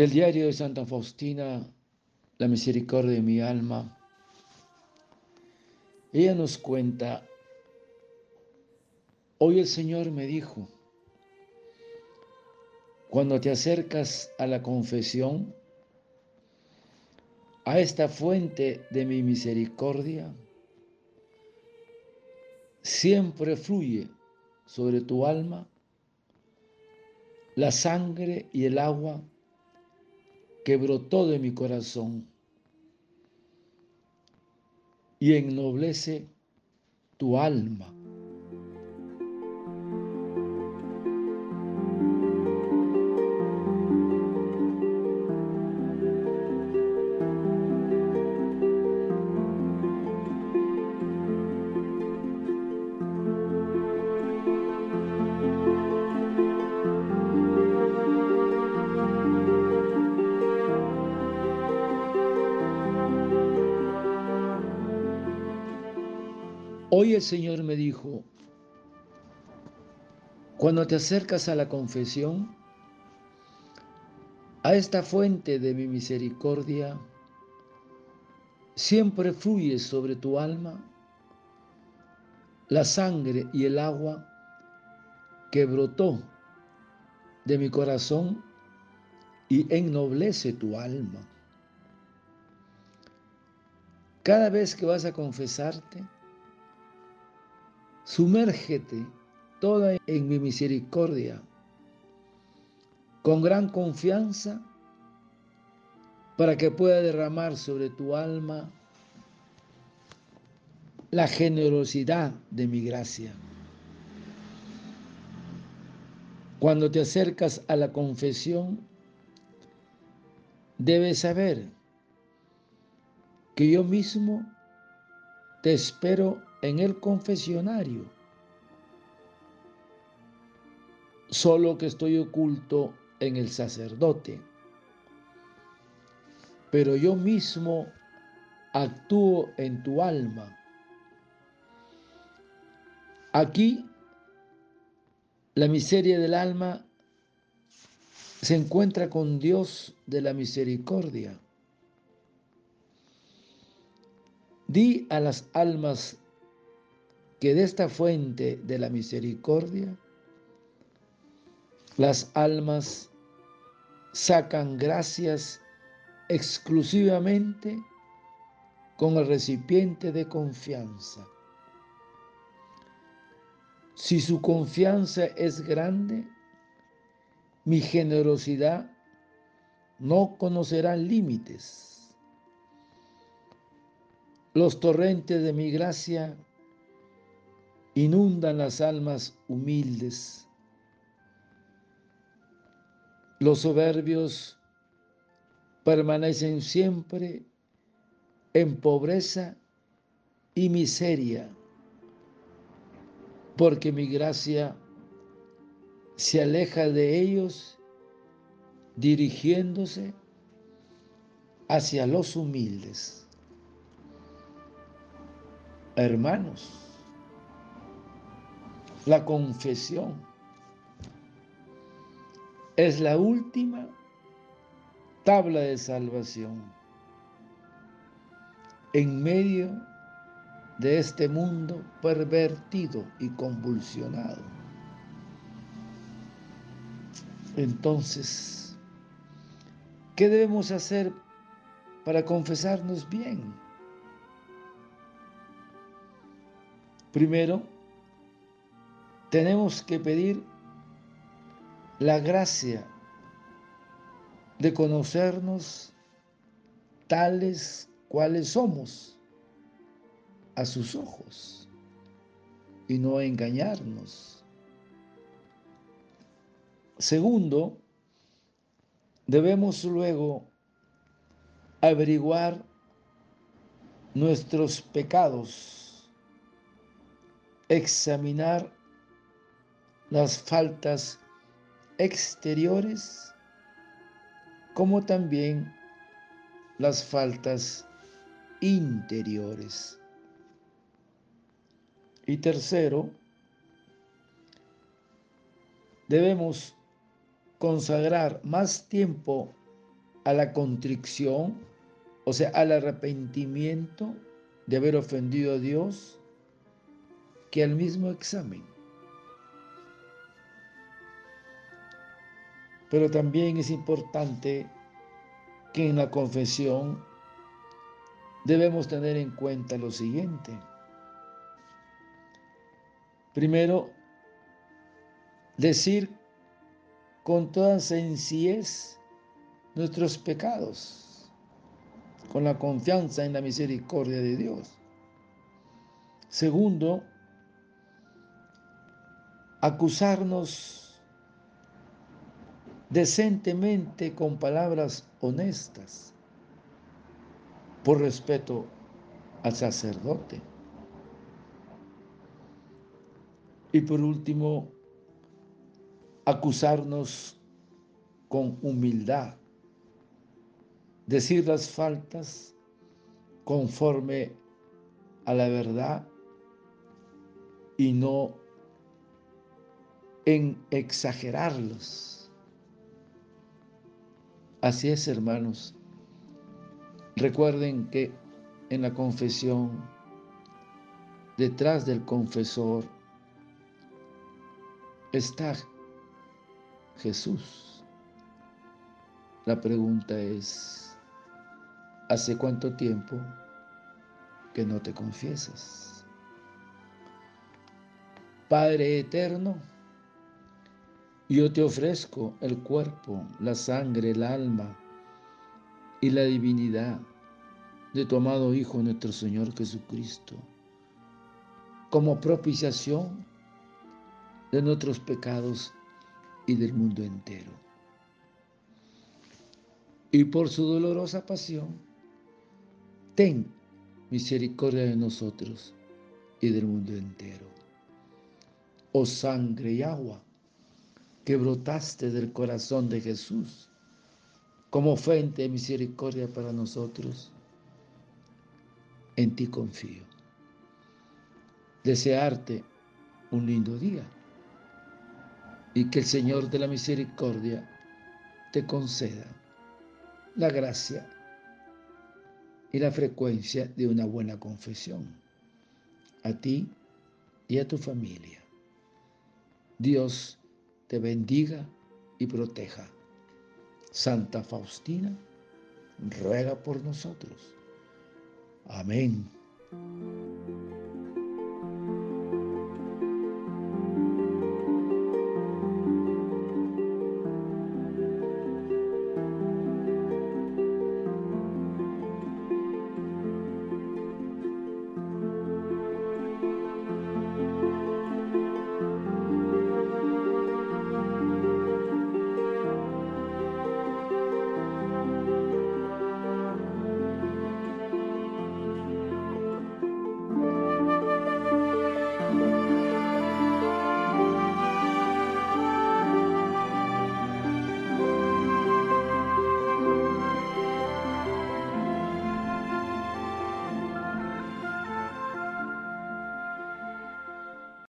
Del diario de Santa Faustina, La misericordia de mi alma, ella nos cuenta, hoy el Señor me dijo, cuando te acercas a la confesión, a esta fuente de mi misericordia, siempre fluye sobre tu alma la sangre y el agua que brotó de mi corazón y ennoblece tu alma. Hoy el Señor me dijo, cuando te acercas a la confesión, a esta fuente de mi misericordia, siempre fluye sobre tu alma la sangre y el agua que brotó de mi corazón y ennoblece tu alma. Cada vez que vas a confesarte, Sumérgete toda en mi misericordia, con gran confianza, para que pueda derramar sobre tu alma la generosidad de mi gracia. Cuando te acercas a la confesión, debes saber que yo mismo te espero en el confesionario, solo que estoy oculto en el sacerdote, pero yo mismo actúo en tu alma. Aquí la miseria del alma se encuentra con Dios de la misericordia. Di a las almas que de esta fuente de la misericordia las almas sacan gracias exclusivamente con el recipiente de confianza. Si su confianza es grande, mi generosidad no conocerá límites. Los torrentes de mi gracia inundan las almas humildes. Los soberbios permanecen siempre en pobreza y miseria, porque mi gracia se aleja de ellos dirigiéndose hacia los humildes. Hermanos, la confesión es la última tabla de salvación en medio de este mundo pervertido y convulsionado. Entonces, ¿qué debemos hacer para confesarnos bien? Primero, tenemos que pedir la gracia de conocernos tales cuales somos a sus ojos y no engañarnos. Segundo, debemos luego averiguar nuestros pecados, examinar las faltas exteriores como también las faltas interiores. Y tercero, debemos consagrar más tiempo a la contrición, o sea, al arrepentimiento de haber ofendido a Dios, que al mismo examen. Pero también es importante que en la confesión debemos tener en cuenta lo siguiente. Primero, decir con toda sencillez nuestros pecados, con la confianza en la misericordia de Dios. Segundo, acusarnos decentemente con palabras honestas, por respeto al sacerdote. Y por último, acusarnos con humildad, decir las faltas conforme a la verdad y no en exagerarlos. Así es, hermanos. Recuerden que en la confesión, detrás del confesor, está Jesús. La pregunta es, ¿hace cuánto tiempo que no te confiesas? Padre eterno, yo te ofrezco el cuerpo, la sangre, el alma y la divinidad de tu amado Hijo nuestro Señor Jesucristo como propiciación de nuestros pecados y del mundo entero. Y por su dolorosa pasión, ten misericordia de nosotros y del mundo entero. Oh sangre y agua que brotaste del corazón de Jesús como fuente de misericordia para nosotros, en ti confío. Desearte un lindo día y que el Señor de la Misericordia te conceda la gracia y la frecuencia de una buena confesión a ti y a tu familia. Dios te bendiga y proteja. Santa Faustina, ruega por nosotros. Amén.